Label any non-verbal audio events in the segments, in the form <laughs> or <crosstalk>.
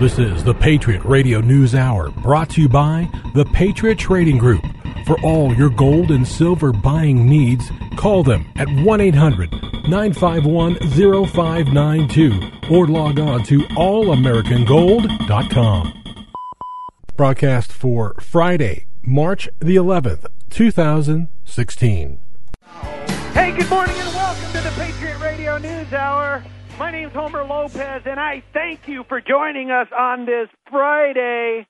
This is the Patriot Radio News Hour brought to you by the Patriot Trading Group. For all your gold and silver buying needs, call them at 1 800 951 0592 or log on to allamericangold.com. Broadcast for Friday, March the 11th, 2016. Hey, good morning and welcome to the Patriot Radio News Hour. My name's Homer Lopez, and I thank you for joining us on this Friday.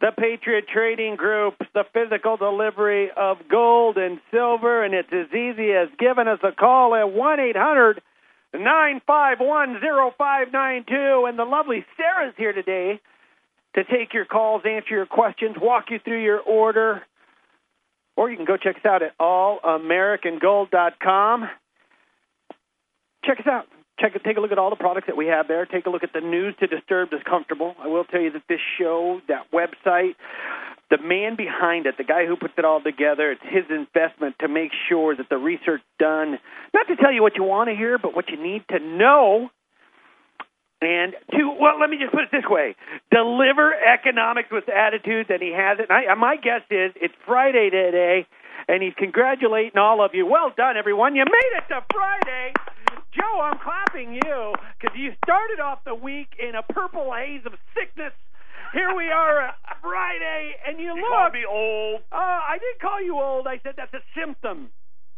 The Patriot Trading Group, the physical delivery of gold and silver, and it's as easy as giving us a call at 1 800 951 0592. And the lovely Sarah's here today to take your calls, answer your questions, walk you through your order. Or you can go check us out at allamericangold.com. Check us out. Check take a look at all the products that we have there. Take a look at the news to disturb discomfortable. I will tell you that this show, that website, the man behind it, the guy who puts it all together, it's his investment to make sure that the research done, not to tell you what you want to hear, but what you need to know. And to well, let me just put it this way: deliver economics with attitudes, and he has it. And I, my guess is it's Friday today, and he's congratulating all of you. Well done, everyone! You made it to Friday. Joe, I'm clapping you because you started off the week in a purple haze of sickness. Here we are, uh, Friday, and you, You look. called me old. Uh, I didn't call you old. I said that's a symptom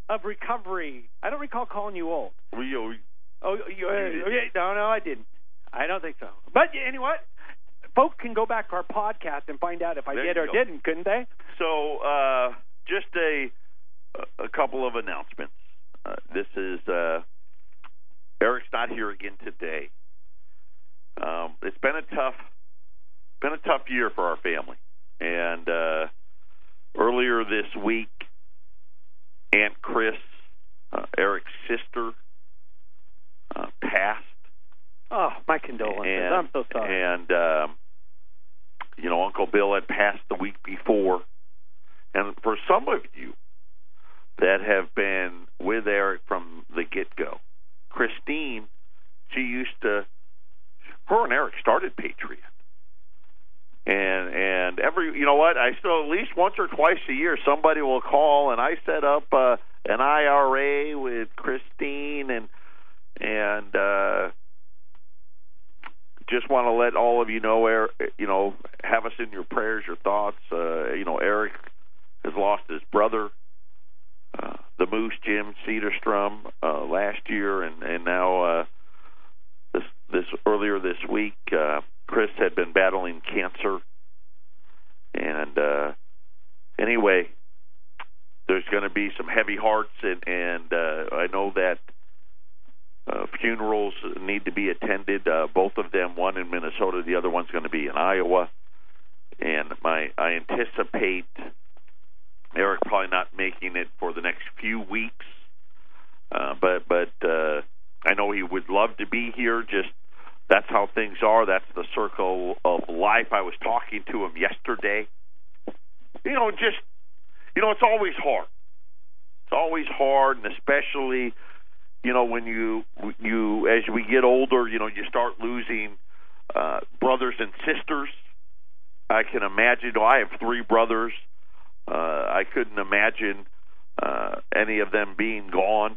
of recovery. I don't recall calling you old. We, you, Oh, you, uh, yeah, no, no, I didn't. I don't think so. But you know what? Folks can go back to our podcast and find out if I There did or go. didn't, couldn't they? so uh, just a a couple of announcements. Uh, this is uh, Eric's not here again today. Um, it's been a tough been a tough year for our family, and uh, earlier this week, Aunt Chris, uh, Eric's sister, uh, passed. Oh, my condolences. And, I'm so sorry. And um, you know, Uncle Bill had passed the week before, and for some of you that have been with Eric from the get go, Christine, she used to. Her and Eric started Patriot. And and every you know what I still at least once or twice a year somebody will call and I set up uh, an IRA with Christine and and uh, just want to let all of you know, Er- you know, have us in your prayers, your thoughts. Uh, you know, Eric has lost his brother, uh, the Moose Jim Cedarstrom, uh, last year, and and now uh, this this earlier this week, uh, Chris had been battling cancer, and uh, anyway, there's going to be some heavy hearts, and and uh, I know that uh, funerals need to be attended. Uh, both of them, one in Minnesota, the other one's going to be in Iowa. And my, I anticipate Eric probably not making it for the next few weeks. Uh, but but uh, I know he would love to be here. Just that's how things are. That's the circle of life. I was talking to him yesterday. You know, just you know, it's always hard. It's always hard, and especially you know when you you as we get older you know you start losing uh brothers and sisters i can imagine i have three brothers uh i couldn't imagine uh any of them being gone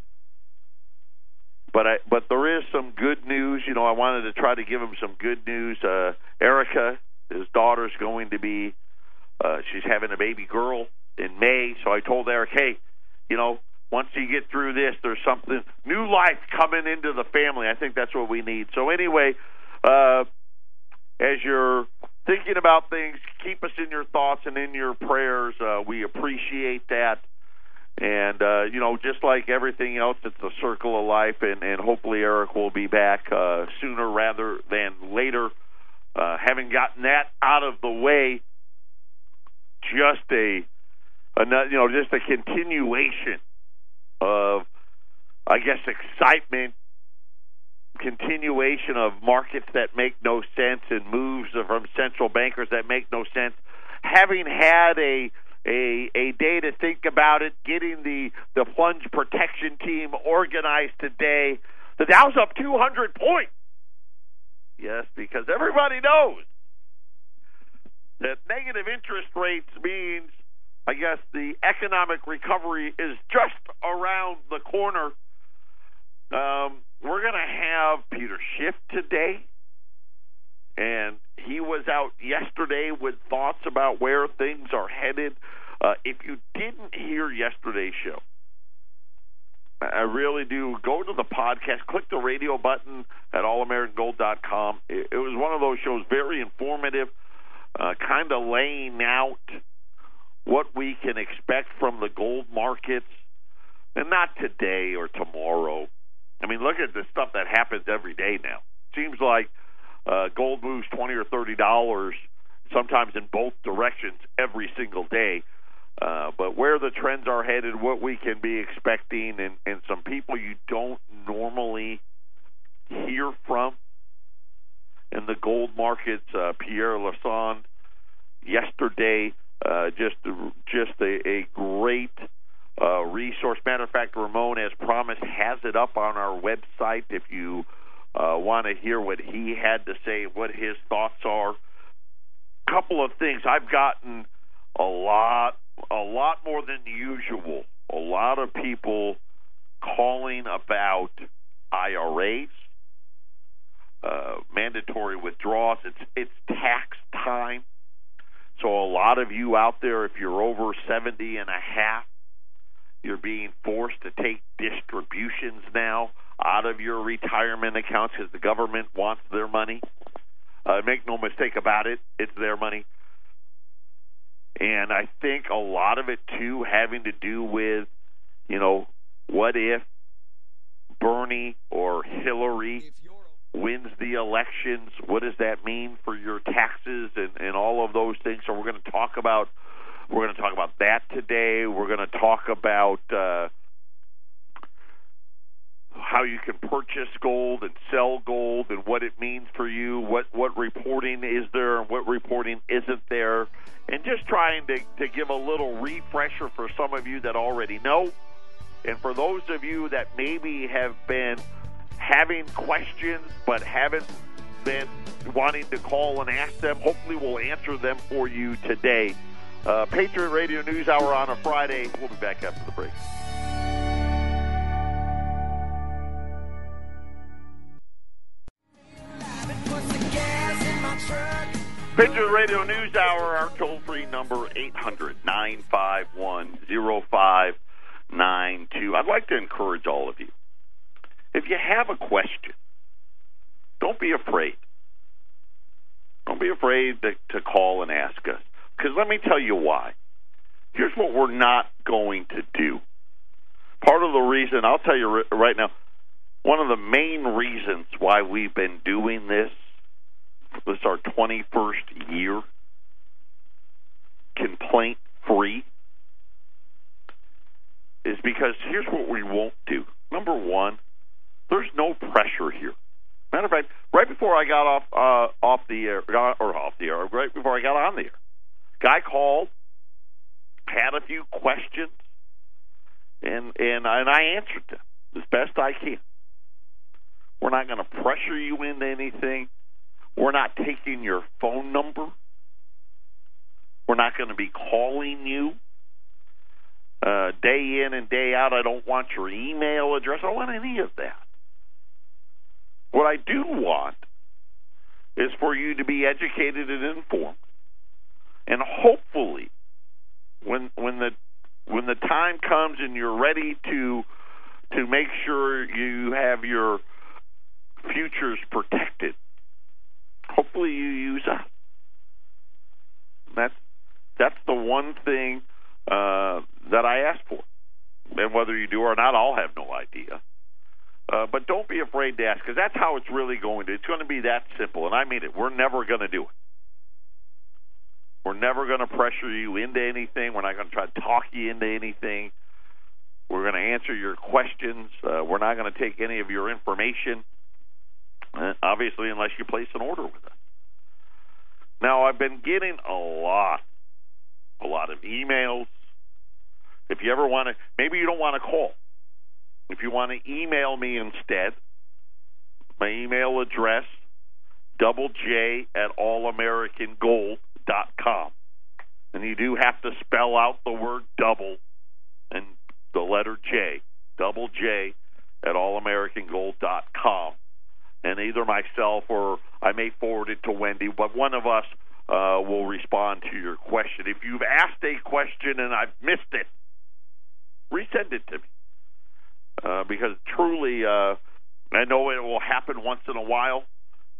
but i but there is some good news you know i wanted to try to give him some good news uh erica his daughter's going to be uh she's having a baby girl in may so i told eric hey you know once you get through this, there's something new life coming into the family. I think that's what we need. So anyway, uh, as you're thinking about things, keep us in your thoughts and in your prayers. Uh, we appreciate that. And uh, you know, just like everything else, it's a circle of life, and, and hopefully Eric will be back uh, sooner rather than later. Uh, having gotten that out of the way, just a, a you know, just a continuation of, I guess, excitement, continuation of markets that make no sense and moves from central bankers that make no sense. Having had a a a day to think about it, getting the the plunge protection team organized today, the Dow's up 200 points. Yes, because everybody knows that negative interest rates means, I guess, the economic recovery is just around the corner. Um, we're going to have Peter Schiff today, and he was out yesterday with thoughts about where things are headed. Uh, if you didn't hear yesterday's show, I really do. Go to the podcast, click the radio button at allamericangold.com. It, it was one of those shows, very informative, uh, kind of laying out what we can expect from the gold markets, and not today or tomorrow. I mean, look at the stuff that happens every day now. Seems like uh, gold moves twenty or thirty dollars, sometimes in both directions every single day. Uh, but where the trends are headed, what we can be expecting, and, and some people you don't normally hear from in the gold markets. Uh, Pierre Lassonde yesterday, uh, just just a, a great uh, resource. Matter of fact, Ramon, as promised, has it up on our website if you uh, want to hear what he had to say, what his thoughts are. Couple of things I've gotten a lot a lot more than usual. A lot of people calling about IRAs, uh, mandatory withdrawals. It's it's tax time, so a lot of you out there, if you're over seventy and a half, you're being forced to take distributions now out of your retirement accounts because the government wants their money. Uh, make no mistake about it, it's their money. And I think a lot of it too having to do with, you know, what if Bernie or Hillary wins the elections? What does that mean for your taxes and, and all of those things? So we're going to talk about we're going to talk about that today. We're going to talk about uh, how you can purchase gold and sell gold and what it means for you. What what reporting is there and what reporting isn't there and just trying to, to give a little refresher for some of you that already know. And for those of you that maybe have been having questions but haven't been wanting to call and ask them, hopefully we'll answer them for you today. Uh, Patriot Radio News Hour on a Friday. We'll be back after the break. Patriot Radio News Hour, our toll free number, 800 951 0592. I'd like to encourage all of you. If you have a question, don't be afraid. Don't be afraid to, to call and ask us. Because let me tell you why. Here's what we're not going to do. Part of the reason, I'll tell you right now, one of the main reasons why we've been doing this this is our 21st year complaint free is because here's what we won't do. Number one, there's no pressure here. Matter of fact, right before I got off uh, off the air, or off the air, right before I got on the air, guy called, had a few questions, and and and I answered them as best I can. We're not going to pressure you into anything. We're not taking your phone number. We're not going to be calling you uh, day in and day out. I don't want your email address. I don't want any of that. What I do want is for you to be educated and informed, and hopefully, when when the when the time comes and you're ready to to make sure you have your futures protected, hopefully you use us. That's that's the one thing uh, that I ask for, and whether you do or not, I'll have no idea. Uh, but don't be afraid to ask, because that's how it's really going to. It's going to be that simple, and I mean it. We're never going to do it. We're never going to pressure you into anything. We're not going to try to talk you into anything. We're going to answer your questions. Uh, we're not going to take any of your information. Uh, obviously, unless you place an order with us. Now, I've been getting a lot, a lot of emails. If you ever want to, maybe you don't want to call. If you want to email me instead, my email address double J at allamericangold.com. And you do have to spell out the word double and the letter J, double J at allamericangold.com. And either myself or I may forward it to Wendy, but one of us uh, will respond to your question. If you've asked a question and I've missed it, resend it to me. Uh, because truly, uh, I know it will happen once in a while,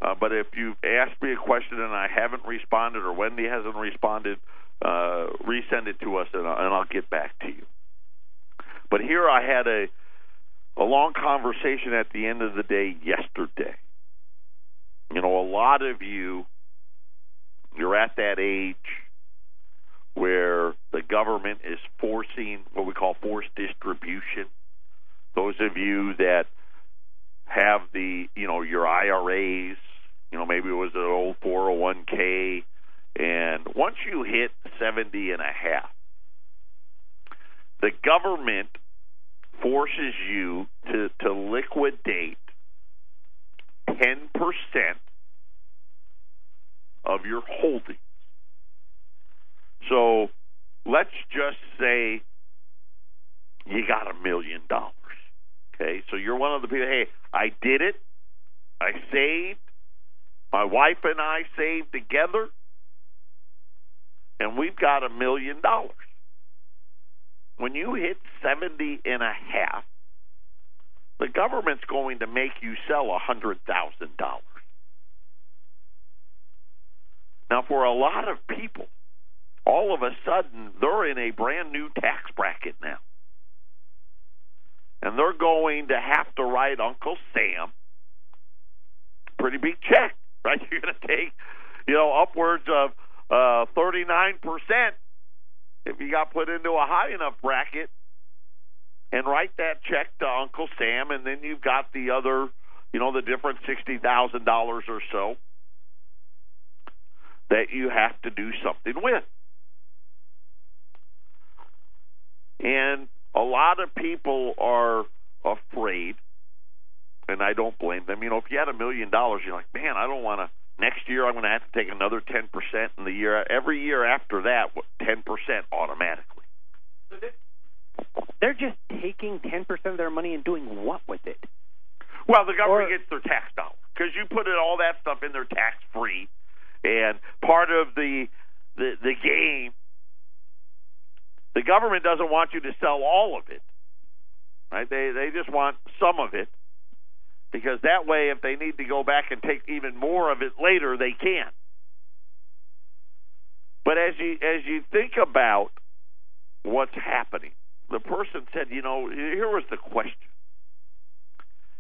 uh, but if you've asked me a question and I haven't responded or Wendy hasn't responded, uh, resend it to us and, and I'll get back to you. But here I had a a long conversation at the end of the day yesterday. You know, a lot of you you're at that age where the government is forcing what we call forced distribution. Those of you that have the, you know, your IRAs, you know, maybe it was an old 401k, and once you hit 70 and a half, the government forces you to, to liquidate 10% of your holdings. So let's just say you got a million dollars. Okay, so you're one of the people, hey, I did it. I saved. My wife and I saved together. And we've got a million dollars. When you hit 70 and a half, the government's going to make you sell a $100,000. Now, for a lot of people, all of a sudden they're in a brand new tax bracket now. And they're going to have to write Uncle Sam pretty big check, <laughs> right? You're going to take, you know, upwards of uh, 39% if you got put into a high enough bracket and write that check to Uncle Sam, and then you've got the other, you know, the different $60,000 or so that you have to do something with. And a lot of people are afraid, and I don't blame them. You know, if you had a million dollars, you're like, man, I don't want to. Next year, I'm going to have to take another 10%, and the year every year after that, 10% automatically. They're just taking 10% of their money and doing what with it? Well, the government Or- gets their tax dollar because you put it, all that stuff in there tax free, and part of the the the game. The government doesn't want you to sell all of it, right? They they just want some of it because that way, if they need to go back and take even more of it later, they can. But as you as you think about what's happening, the person said, you know, here was the question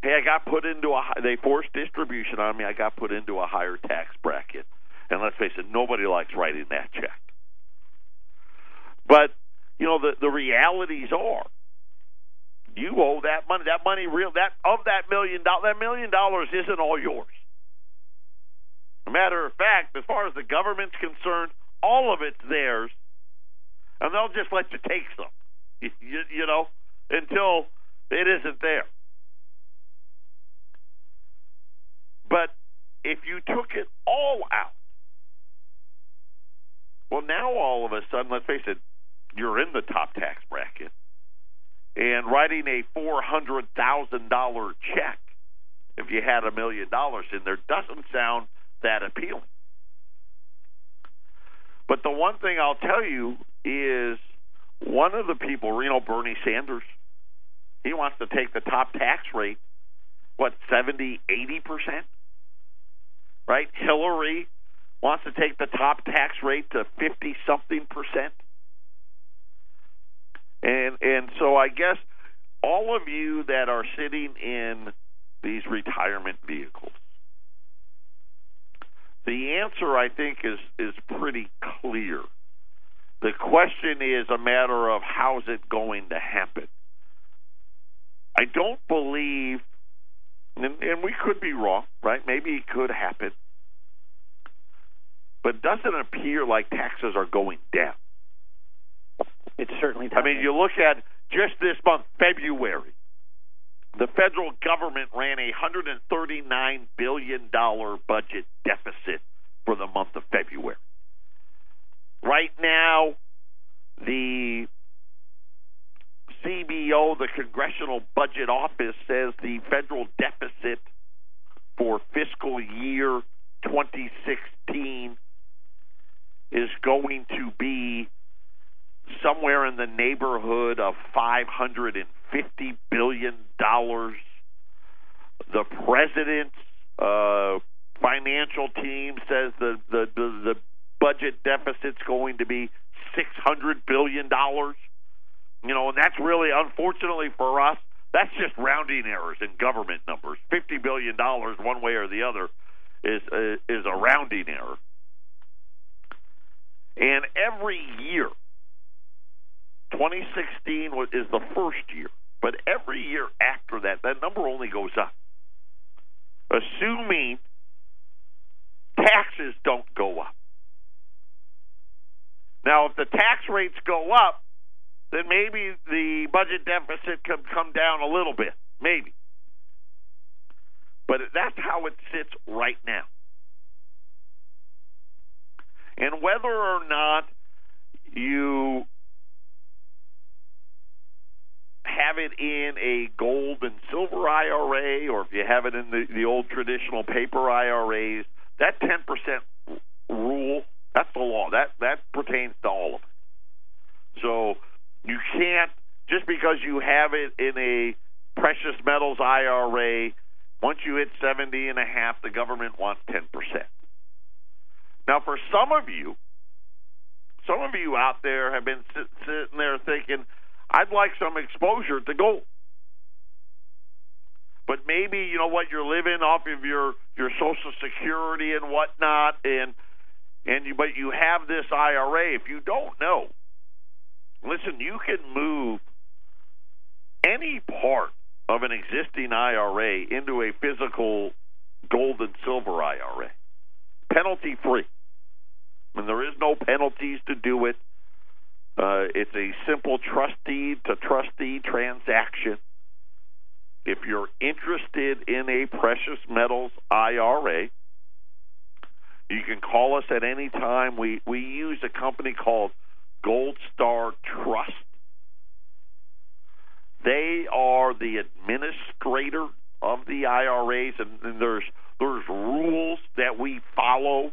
hey, I got put into a they forced distribution on me. I got put into a higher tax bracket, and let's face it, nobody likes writing that check. But you know the the realities are, you owe that money. That money real that of that million dollars. That million dollars isn't all yours. Matter of fact, as far as the government's concerned, all of it's theirs, and they'll just let you take some. <laughs> You, you know, until it isn't there. But if you took it all out, well, now all of a sudden, let's face it, you're in the top tax bracket, and writing a four hundred thousand dollar check, if you had a million dollars in there, doesn't sound that appealing. But the one thing I'll tell you is one of the people, you know, Bernie Sanders, he wants to take the top tax rate, what, 70, 80%? Right? Hillary wants to take the top tax rate to 50 something percent. And and so I guess all of you that are sitting in these retirement vehicles, the answer I think is is pretty clear. The question is a matter of how's it going to happen. I don't believe, and, and we could be wrong, right? Maybe it could happen, but doesn't appear like taxes are going down. It's certainly. does. I mean, you look at just this month, February. the federal government ran a $139 billion budget deficit for the month of February. Right now, the CBO, the Congressional Budget Office, says the federal deficit for fiscal year 2016 is going to be somewhere in the neighborhood of 550 billion dollars. The president's uh, financial team says the, the the the budget deficit's going to be 600 billion dollars. You know, and that's really unfortunately for us, that's just rounding errors in government numbers. 50 billion dollars one way or the other is uh, is a rounding error. And every year 2016 is the first year, but every year after that, that number only goes up. Assuming taxes don't go up. Now, if the tax rates go up, then maybe the budget deficit could come down a little bit. Maybe. But that's how it sits right now. And whether or not you have it in a gold and silver IRA or if you have it in the, the old traditional paper IRAs, that 10% rule, that's the law. That that pertains to all of it. So you can't just because you have it in a precious metals IRA, once you hit 70 and a half, the government wants 10%. Now for some of you, some of you out there have been sit, sitting there thinking, I'd like some exposure to gold. But maybe you know what you're living off of your your Social Security and whatnot, and and you, but you have this IRA. If you don't know, listen, you can move any part of an existing IRA into a physical gold and silver IRA, penalty free. And there is no penalties to do it. Uh, it's a simple trustee to trustee transaction. If you're interested in a precious metals IRA, you can call us at any time. We we use a company called Gold Star Trust. They are the administrator of the IRAs, and, and there's there's rules that we follow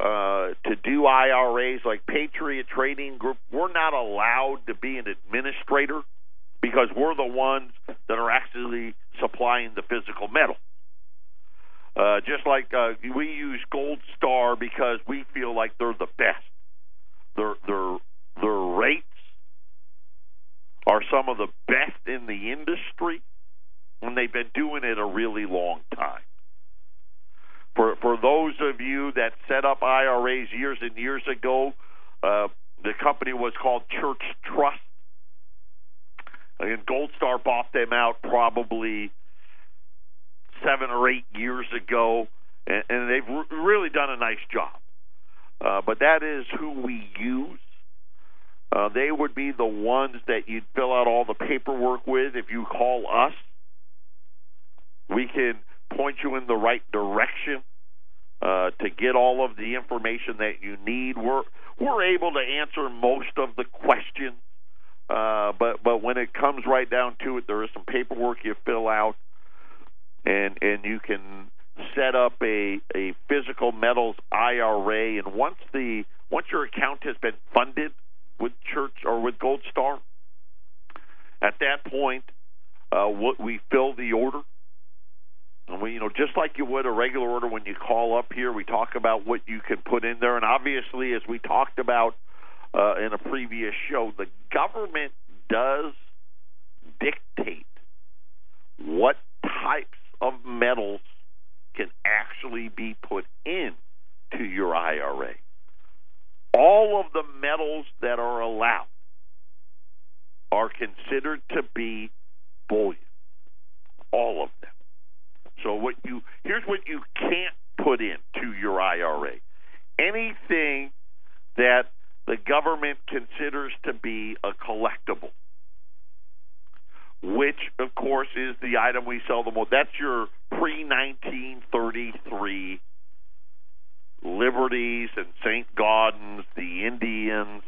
uh, to do IRAs like Patriot Trading Group, we're not allowed to be an administrator because we're the ones that are actually supplying the physical metal. Uh, just like uh, we use Gold Star because we feel like they're the best. Their their their rates are some of the best in the industry, and they've been doing it a really long time. For for those of you that set up IRAs years and years ago, uh, the company was called Church Trust, and Gold Star bought them out probably seven or eight years ago, and, and they've re- really done a nice job. Uh, but that is who we use. Uh, they would be the ones that you'd fill out all the paperwork with if you call us. We can point you in the right direction uh, to get all of the information that you need. We're we're able to answer most of the questions, uh, but but when it comes right down to it, there is some paperwork you fill out, and and you can set up a a physical metals IRA. And once the once your account has been funded with Church or with Gold Star, at that point, uh, what we fill the order and we, you know, just like you would a regular order when you call up here, we talk about what you can put in there. And obviously, as we talked about uh, in a previous show, the government does dictate what types of metals can actually be put in to your IRA. All of the metals that are allowed are considered to be bullion. All of them. So what you here's what you can't put into your IRA. Anything that the government considers to be a collectible. which of course is the item we sell the most. That's your pre 1933 Liberties and St. Gaudens, the Indians.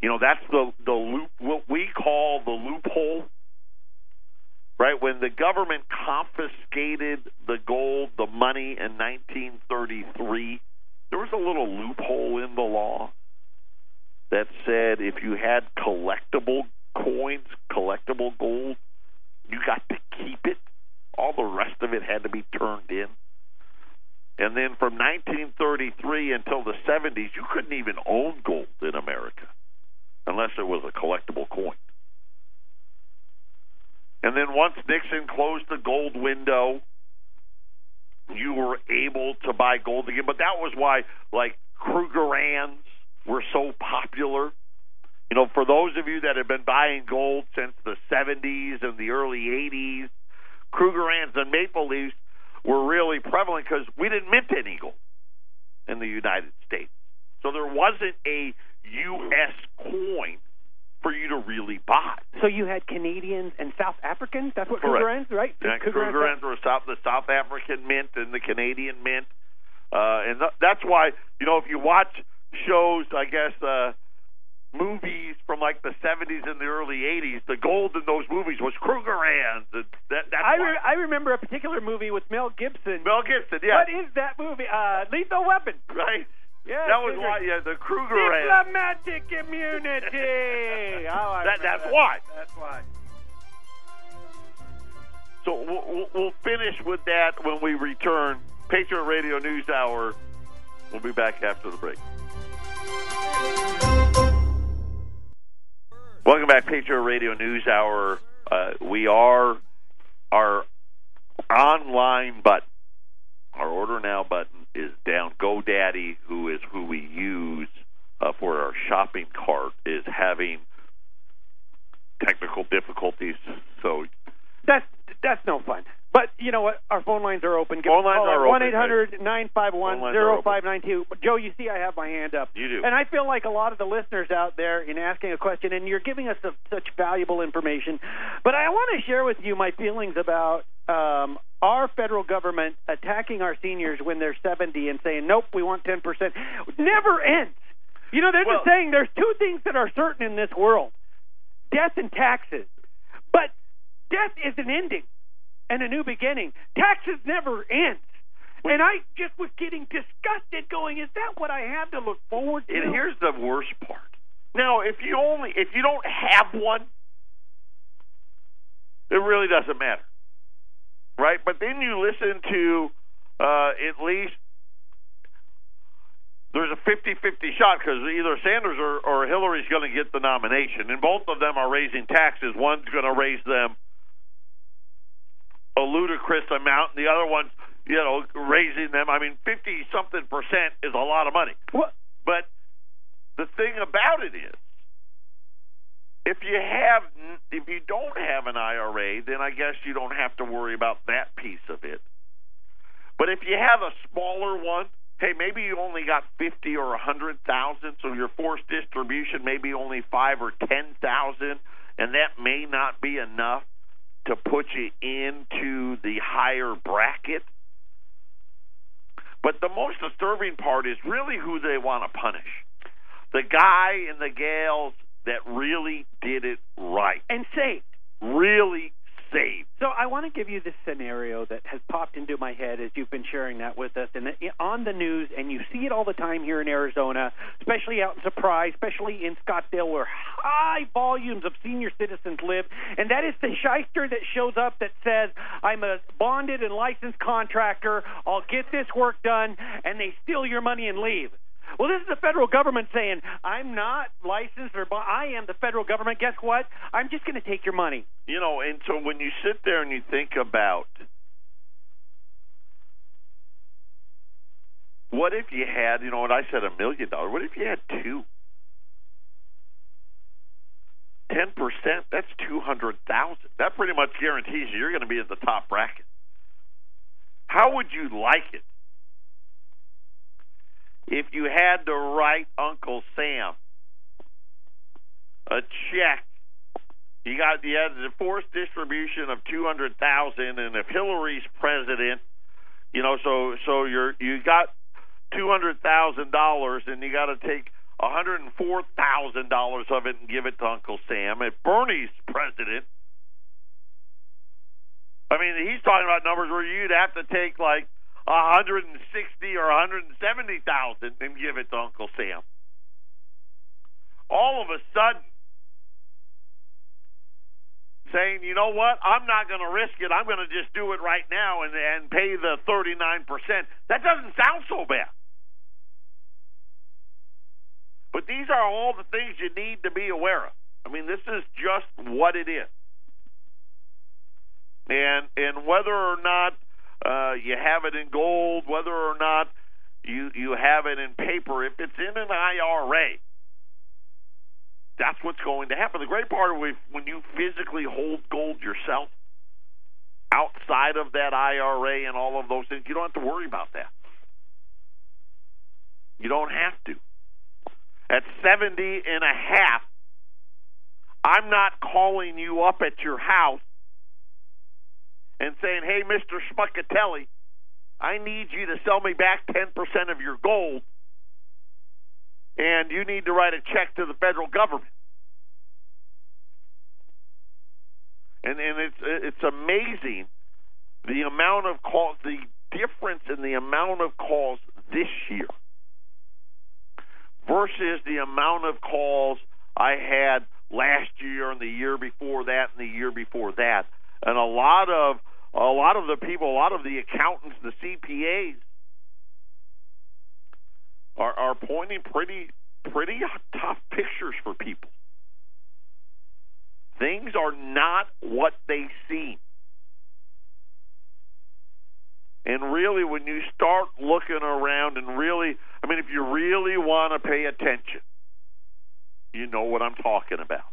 You know, that's the the loop what we call the loophole. Right when the government confiscated the gold, the money in 1933, there was a little loophole in the law that said if you had collectible coins, collectible gold, you got to keep it. All the rest of it had to be turned in. And then from 1933 until the 70s, you couldn't even own gold in America unless it was a collectible coin. And then once Nixon closed the gold window, you were able to buy gold again. But that was why, like, Krugerrands were so popular. You know, for those of you that have been buying gold since the 70s and the early 80s, Krugerrands and Maple Leafs were really prevalent because we didn't mint any gold in the United States. So there wasn't a U.S. coin for you to really buy. So you had Canadians and South Africans. That's what Correct. Krugerrands, right? Yeah, Krugerrands- Krugerrands were South, the South African mint and the Canadian mint, uh, and th- that's why you know if you watch shows, I guess uh, movies from like the '70s and the early '80s, the gold in those movies was Krugerrands. And that, I, re- I remember a particular movie with Mel Gibson. Mel Gibson, yeah, What is that movie? Uh, Lethal Weapon. right. Yeah, that was why, yeah, the Krugerrands. Diplomatic immunity. <laughs> oh, That- that's that. why. That's why. So we'll, we'll- we'll finish with that when we return. Patriot Radio News Hour. We'll be back after the break. Welcome back, Patriot Radio News Hour. Uh, we are our online button, our order now button is down. GoDaddy, who is who we use uh, for our shopping cart, is having technical difficulties. So That's that's no fun. But you know what? Our phone lines are open. Give Phone lines are open, one eight hundred nine five one Phone lines are zero five nine two. Joe, you see, I have my hand up. You do. And I feel like a lot of the listeners out there in asking a question, and you're giving us such valuable information. But I want to share with you my feelings about um, our federal government attacking our seniors when they're 70 and saying, nope, we want 10%. Never ends. You know, they're Well- just saying there's two things that are certain in this world death and taxes. But death is an ending and a new beginning. Taxes never ends. And I just was getting disgusted going, is that what I have to look forward to? And here's the worst part. Now, if you only if you don't have one, it really doesn't matter, right? But then you listen to uh, at least there's a 50-50 shot because either Sanders or, or Hillary's going to get the nomination, and both of them are raising taxes. One's going to raise them a ludicrous amount, and the other one's you know raising them. I mean, fifty something percent is a lot of money. Well, But the thing about it is, if you have, if you don't have an IRA, then I guess you don't have to worry about that piece of it. But if you have a smaller one, hey, maybe you only got fifty or a hundred thousand, so your forced distribution may be only five or ten thousand, and that may not be enough to put you into the higher bracket. But the most disturbing part is really who they want to punish. The guy and the gals that really did it right, and saved. really saved. So I want to give you this scenario that has popped into my head as you've been sharing that with us, and on the news, and you see it all the time here in Arizona, especially out in Surprise, especially in Scottsdale, where high volumes of senior citizens live, and that is the shyster that shows up that says, "I'm a bonded and licensed contractor. I'll get this work done," and they steal your money and leave. Well, this is the federal government saying, I'm not licensed or I am the federal government. Guess what? I'm just going to take your money. You know, and so when you sit there and you think about what if you had, you know, what I said a million dollars, what if you had two? Ten percent, that's two hundred thousand. That pretty much guarantees you you're going to be in the top bracket. How would you like it if you had to write Uncle Sam a check You got you had the forced distribution of two hundred thousand, and if Hillary's president, you know, so so you're you got two hundred thousand dollars, and you got to take one hundred and four thousand dollars of it and give it to Uncle Sam. If Bernie's president, I mean, he's talking about numbers where you'd have to take like a hundred and sixty or a hundred and seventy thousand and give it to Uncle Sam. All of a sudden saying, you know what, I'm not going to risk it. I'm going to just do it right now and, and pay the 39%. That doesn't sound so bad. But these are all the things you need to be aware of. I mean, this is just what it is. And and whether or not uh, you have it in gold, whether or not you you have it in paper, if it's in an IRA, that's what's going to happen. The great part of when you physically hold gold yourself, outside of that IRA and all of those things, you don't have to worry about that. You don't have to. At 70 and a half, I'm not calling you up at your house and saying, hey, Mr. Schmuckatelli, I need you to sell me back 10% of your gold and you need to write a check to the federal government. And and it's it's amazing the amount of calls, the difference in the amount of calls this year versus the amount of calls I had last year and the year before that and the year before that. And a lot of a lot of the people, a lot of the accountants, the CPAs are, are pointing pretty pretty tough pictures for people. Things are not what they seem. And really, when you start looking around and really, I mean, if you really want to pay attention, you know what I'm talking about.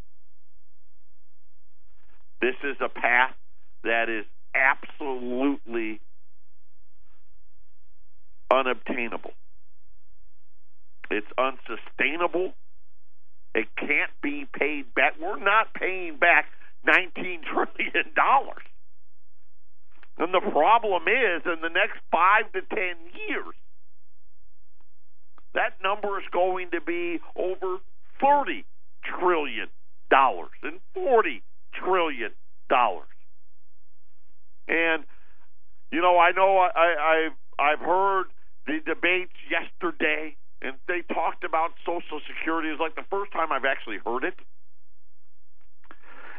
This is a path that is absolutely unobtainable. It's unsustainable. It can't be paid back. We're not paying back $19 trillion. And the problem is, in the next five to 10 years, that number is going to be over $30 trillion and $40 trillion. And, you know, I know I've, I've heard the debates yesterday and they talked about Social Security. It was like the first time I've actually heard it.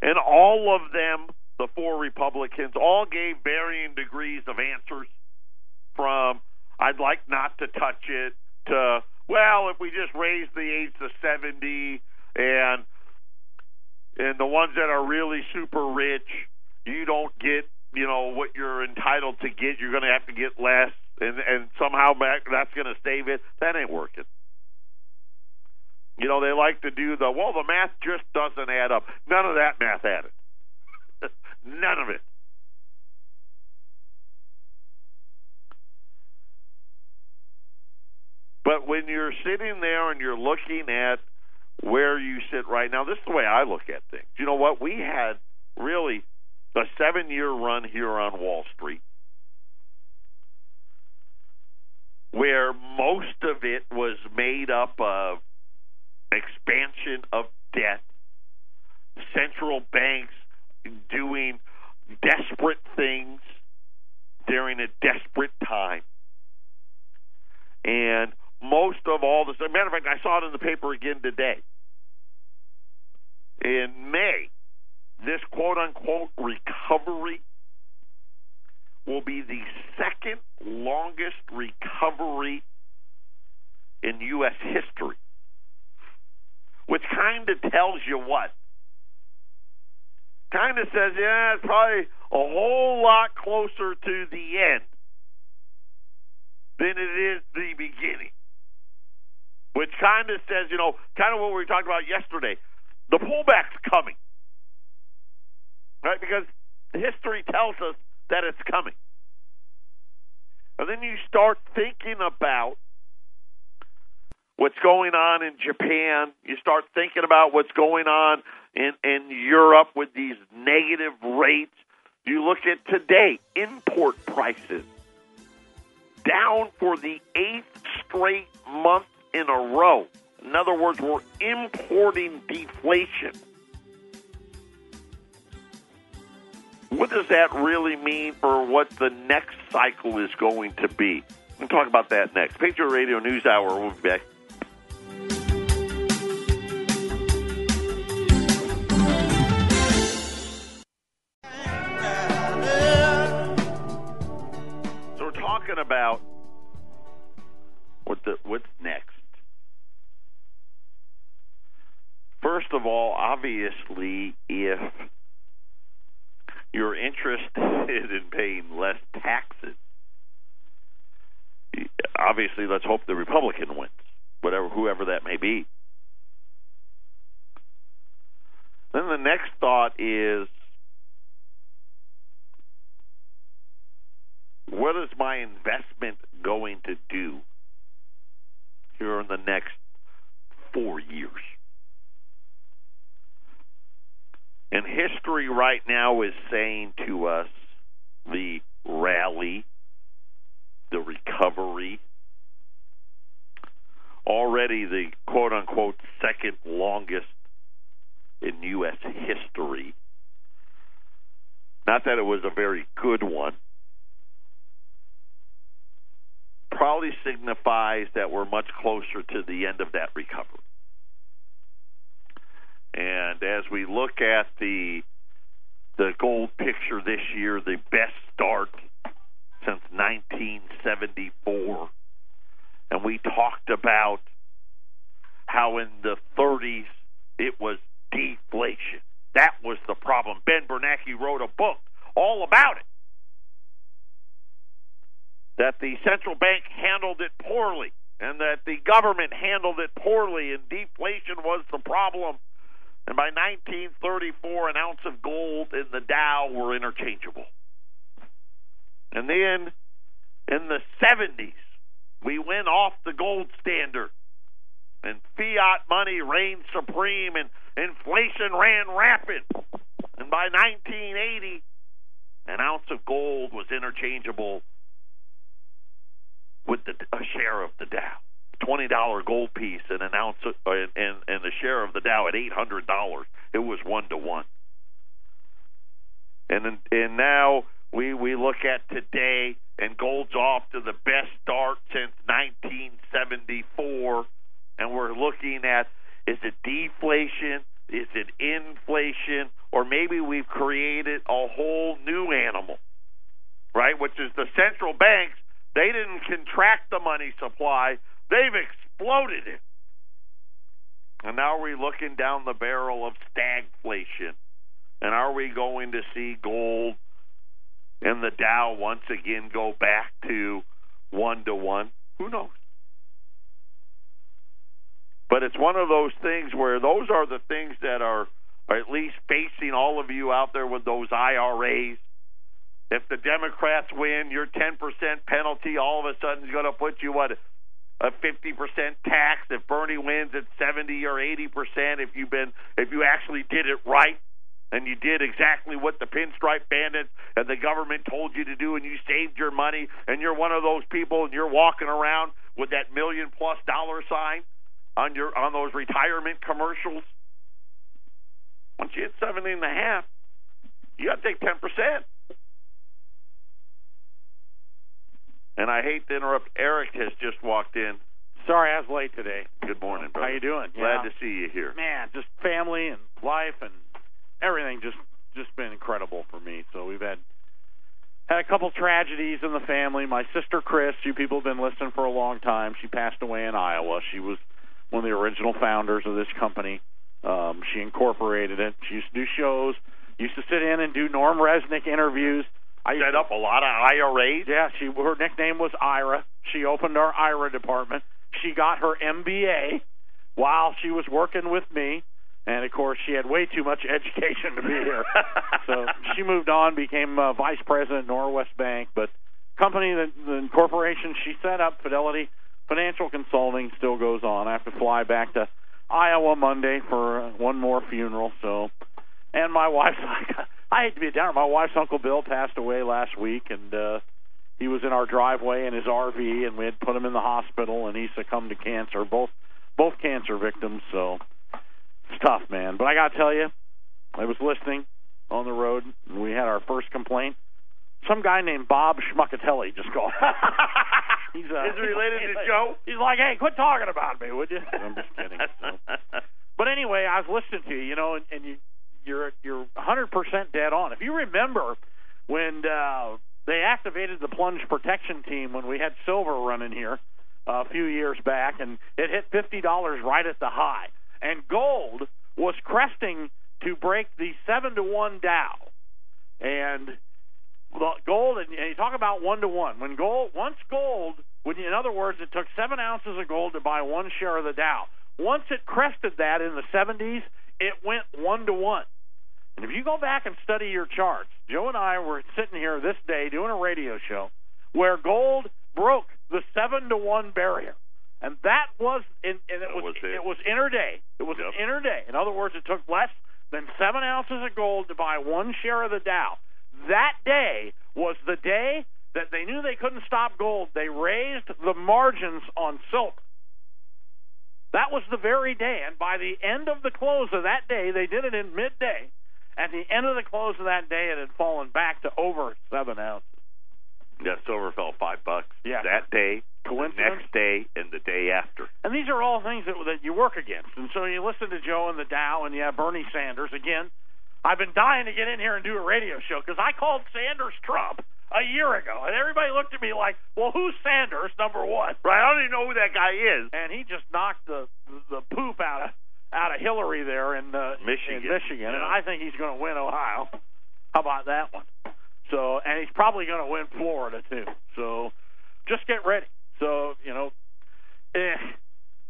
And all of them, the four Republicans, all gave varying degrees of answers from I'd like not to touch it to well, if we just raise the age to 70 and and the ones that are really super rich, you don't get, you know, what you're entitled to get, you're going to have to get less and and somehow back that's going to save it. That ain't working. You know, they like to do the well. The math just doesn't add up. None of that math added. <laughs> None of it. But when you're sitting there and you're looking at where you sit right now, this is the way I look at things. You know what? We had really a seven year run here on Wall Street where most of it was made up of expansion of debt, central banks doing desperate things during a desperate time. And most of all this, as a matter of fact, I saw it in the paper again today. In May, this quote unquote recovery will be the second longest recovery in U.S. history, which kind of tells you what? Kind of says, yeah, it's probably a whole lot closer to the end than it is the beginning. Which kind of says, you know, kind of what we talked about yesterday. The pullback's coming. Right? Because history tells us that it's coming. And then you start thinking about what's going on in Japan. You start thinking about what's going on in, in Europe with these negative rates. You look at today, import prices down for the eighth straight month in a row. In other words, we're importing deflation. What does that really mean for what the next cycle is going to be? We'll talk about that next. Patriot Radio News Hour. We'll be back. About what the what's next. First of all, obviously, if you're interested <laughs> in paying less taxes, obviously, let's hope the Republican wins, whatever whoever that may be. Then the next thought is what is my investment going to do here in the next four years? And history right now is saying to us the rally, the recovery, already the quote unquote second longest in U.S. history. Not that it was a very good one. Probably signifies that we're much closer to the end of that recovery. And as we look at the the gold picture this year, the best start since 1974, and we talked about how in the 30s it was deflation. That was the problem. Ben Bernanke wrote a book all about it. That the central bank handled it poorly, and that the government handled it poorly, and deflation was the problem and by 1934, an ounce of gold and the Dow were interchangeable. And then in the 70s, we went off the gold standard, and fiat money reigned supreme, and inflation ran rapid. And by 1980, an ounce of gold was interchangeable with the, a share of the Dow twenty dollar gold piece and an ounce of, uh, and and the share of the Dow at eight hundred dollars. It was one to one. And and now we we look at today, and gold's off to the best start since 1974, and we're looking at is it deflation, is it inflation, or maybe we've created a whole new animal, right? Which is the central banks. They didn't contract the money supply; They've exploded it. And now we're looking down the barrel of stagflation. And are we going to see gold and the Dow once again go back to one to one? Who knows? But it's one of those things where those are the things that are, are at least facing all of you out there with those IRAs. If the Democrats win, your 10% penalty all of a sudden is going to put you what a 50% tax. If Bernie wins it's 70 or 80%, if you've been if you actually did it right and you did exactly what the pinstripe bandits and the government told you to do and you saved your money and you're one of those people and you're walking around with that million plus dollar sign on your on those retirement commercials once you hit 70 and a half you got to take 10% And I hate to interrupt. Eric has just walked in. Sorry, I was late today. Good morning, brother. How you doing? Glad yeah. to see you here. Man, just family and life and everything just just been incredible for me. So we've had had a couple tragedies in the family. My sister Chris, you people have been listening for a long time. She passed away in Iowa. She was one of the original founders of this company. Um, she incorporated it. She used to do shows. Used to sit in and do Norm Resnick interviews. I set up a lot of IRAs. Yeah, she her nickname was Ira. She opened our IRA department. She got her MBA while she was working with me, and of course she had way too much <laughs> education to be here. so she moved on, became uh, vice president at Norwest Bank. But company that the corporation she set up, Fidelity Financial Consulting, still goes on. I have to fly back to Iowa Monday for one more funeral. So, and my <laughs> wife's like, I hate to be a downer. My wife's uncle Bill passed away last week, and uh, he was in our driveway in his RV, and we had put him in the hospital, and he succumbed to cancer. Both both cancer victims. So it's tough, man. But I got to tell you, I was listening on the road, and we had our first complaint. Some guy named Bob Schmuckatelli just called. <laughs> he's uh, is related he's to Joe. He's like, hey, quit talking about me, would you? <laughs> I'm just kidding. So. But anyway, I was listening to you, you know, and, and you you're you're 100% dead on. If you remember when uh, they activated the plunge protection team when we had silver running here uh, a few years back, and it hit fifty dollars right at the high, and gold was cresting to break the seven to one Dow, and gold, and you talk about one to one. When gold, once gold, when in other words, it took seven ounces of gold to buy one share of the Dow. Once it crested that in the 70s, it went one to one. And if you go back and study your charts, Joe and I were sitting here this day doing a radio show where gold broke the seven to one barrier, and that was in, and it was, was it. it was interday. It was Yep. interday. In other words, it took less than seven ounces of gold to buy one share of the Dow. That day was the day that they knew they couldn't stop gold. They raised the margins on silver. That was the very day, and by the end of the close of that day, they did it in midday. At the end of the close of that day, it had fallen back to over seven ounces. Yeah, silver fell five bucks. Yeah. That day, the next day, and the day after. And these are all things that that you work against. And so you listen to Joe and the Dow, and yeah, Bernie Sanders again. I've been dying to get in here and do a radio show because I called Sanders Trump a year ago, and everybody looked at me like, "Well, who's Sanders?" Number one, Right, I don't even know who that guy is. and he just knocked the the poop out of out of Hillary there in uh, Michigan. in Michigan, and I think he's going to win Ohio. How about that one? So, and he's probably going to win Florida too. So, just get ready. So, you know, eh.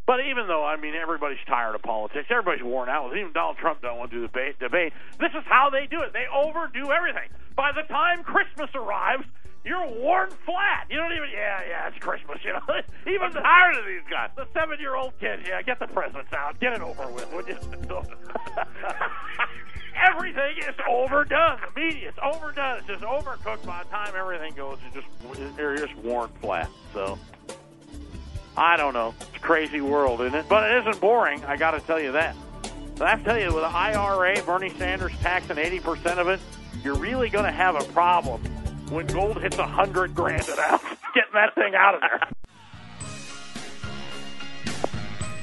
But even though I mean everybody's tired of politics, everybody's worn out with it. Even Donald Trump don't want to do debate. Debate. This is how they do it. They overdo everything. By the time Christmas arrives, you're worn flat. You don't even. Yeah, yeah, it's Christmas. You know. <laughs> even I'm the, tired of these guys. the seven-year-old kid. Yeah, get the presents out. Get it over with, would you? <laughs> Everything is overdone. The media is overdone. It's just overcooked. By the time everything goes, you just you're just worn flat. So. I don't know. It's a crazy world, isn't it? But it isn't boring. I got to tell you that. But I have to tell you, with the IRA, Bernie Sanders taxing 80% of it, you're really going to have a problem when gold hits a hundred grand an ounce. <laughs> Getting that thing out of there.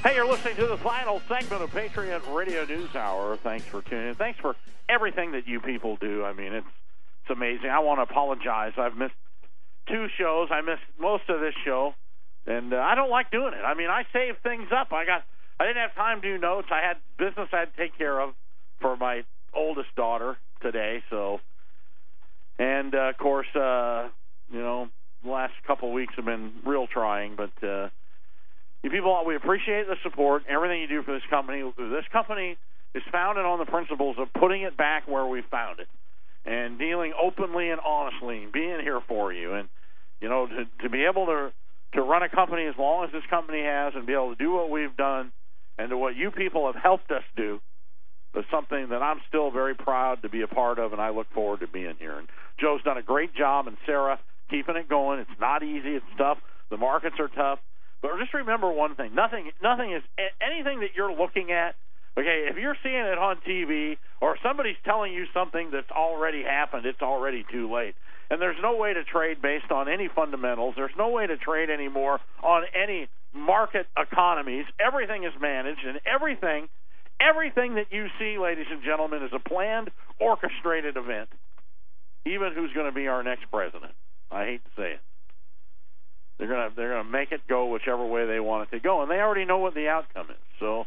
Hey, you're listening to the final segment of Patriot Radio News Hour. Thanks for tuning in. Thanks for everything that you people do. I mean, it's it's amazing. I want to apologize. I've missed two shows. I missed most of this show, and uh, I don't like doing it. I mean, I save things up. I got I didn't have time to do notes. I had business I had to take care of for my oldest daughter today. So, and uh, of course, uh, you know, the last couple of weeks have been real trying, but. uh you people, we appreciate the support, everything you do for this company. This company is founded on the principles of putting it back where we found it, and dealing openly and honestly, and being here for you, and you know, to, to be able to to run a company as long as this company has, and be able to do what we've done, and to what you people have helped us do, is something that I'm still very proud to be a part of, and I look forward to being here. And Joe's done a great job, and Sarah keeping it going. It's not easy. It's tough. The markets are tough. But just remember one thing: nothing, nothing is anything that you're looking at. Okay, if you're seeing it on TV or somebody's telling you something that's already happened, it's already too late. And there's no way to trade based on any fundamentals. There's no way to trade anymore on any market economies. Everything is managed, and everything, everything that you see, ladies and gentlemen, is a planned, orchestrated event. Even who's going to be our next president. I hate to say it. They're gonna they're gonna make it go whichever way they want it to go, and they already know what the outcome is. So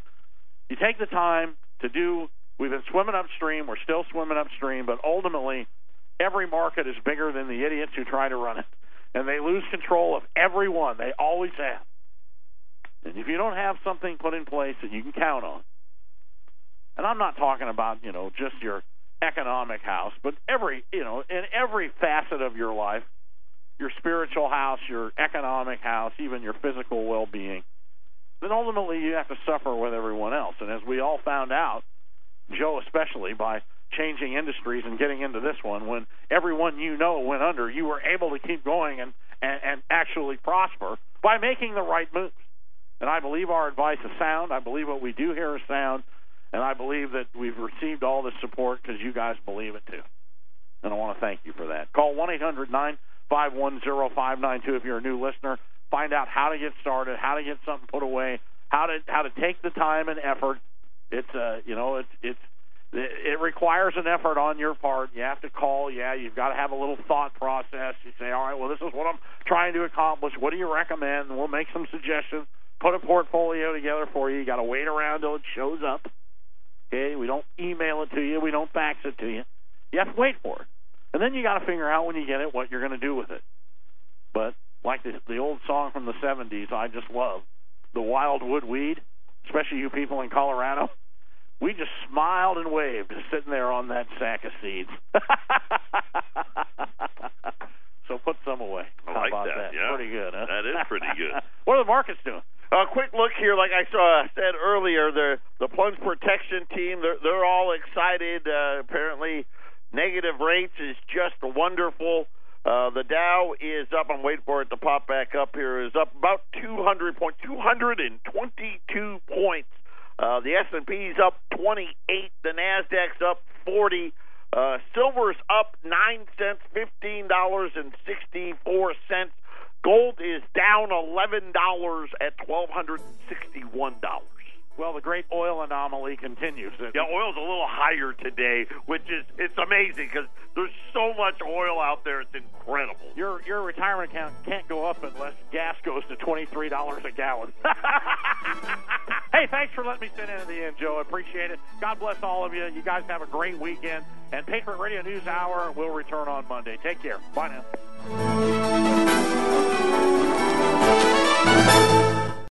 you take the time to do. We've been swimming upstream. We're still swimming upstream, but ultimately, every market is bigger than the idiots who try to run it, and they lose control of every one. They always have. And if you don't have something put in place that you can count on, and I'm not talking about you know just your economic house, but every you know in every facet of your life your spiritual house, your economic house, even your physical well being. then ultimately you have to suffer with everyone else. And as we all found out, Joe especially by changing industries and getting into this one, when everyone you know went under, you were able to keep going and and, and actually prosper by making the right moves. And I believe our advice is sound. I believe what we do here is sound. And I believe that we've received all this support because you guys believe it too. And I want to thank you for that. Call 1 800 951 0592 if you're a new listener. Find out how to get started, how to get something put away, how to how to take the time and effort. It's uh you know it's it's it requires an effort on your part. You have to call. Yeah, you've got to have a little thought process. You say, all right, well, this is what I'm trying to accomplish. What do you recommend? We'll make some suggestions. Put a portfolio together for you. You got to wait around till it shows up. Okay, we don't email it to you. We don't fax it to you. You have to wait for it, and then you got to figure out when you get it what you're going to do with it. But like the the old song from the '70s, I just love the wildwood weed, especially you people in Colorado. We just smiled and waved sitting there on that sack of seeds. <laughs> so put some away. I How like about that, yeah. Pretty good, huh? That is pretty good. <laughs> what are the markets doing? A quick look here, like I saw, said earlier, the the plunge protection team, they're they're all excited. Uh, apparently, negative rates is just wonderful. Uh, the Dow is up. I'm waiting for it to pop back up here. Is up about 200 point, 222 points. Uh, the S&P is up 28. The Nasdaq's up 40. Uh, silver's up nine cents, fifteen dollars and sixty-four cents. Gold is down eleven dollars at twelve hundred sixty-one dollars. Well, the great oil anomaly continues. Yeah, oil's a little higher today, which is it's amazing because there's so much oil out there. It's incredible. Your your retirement account can't go up unless gas goes to twenty three dollars a gallon. <laughs> hey, thanks for letting me sit in at the end, Joe. I appreciate it. God bless all of you. You guys have a great weekend. And Patriot Radio News Hour will return on Monday. Take care. Bye now.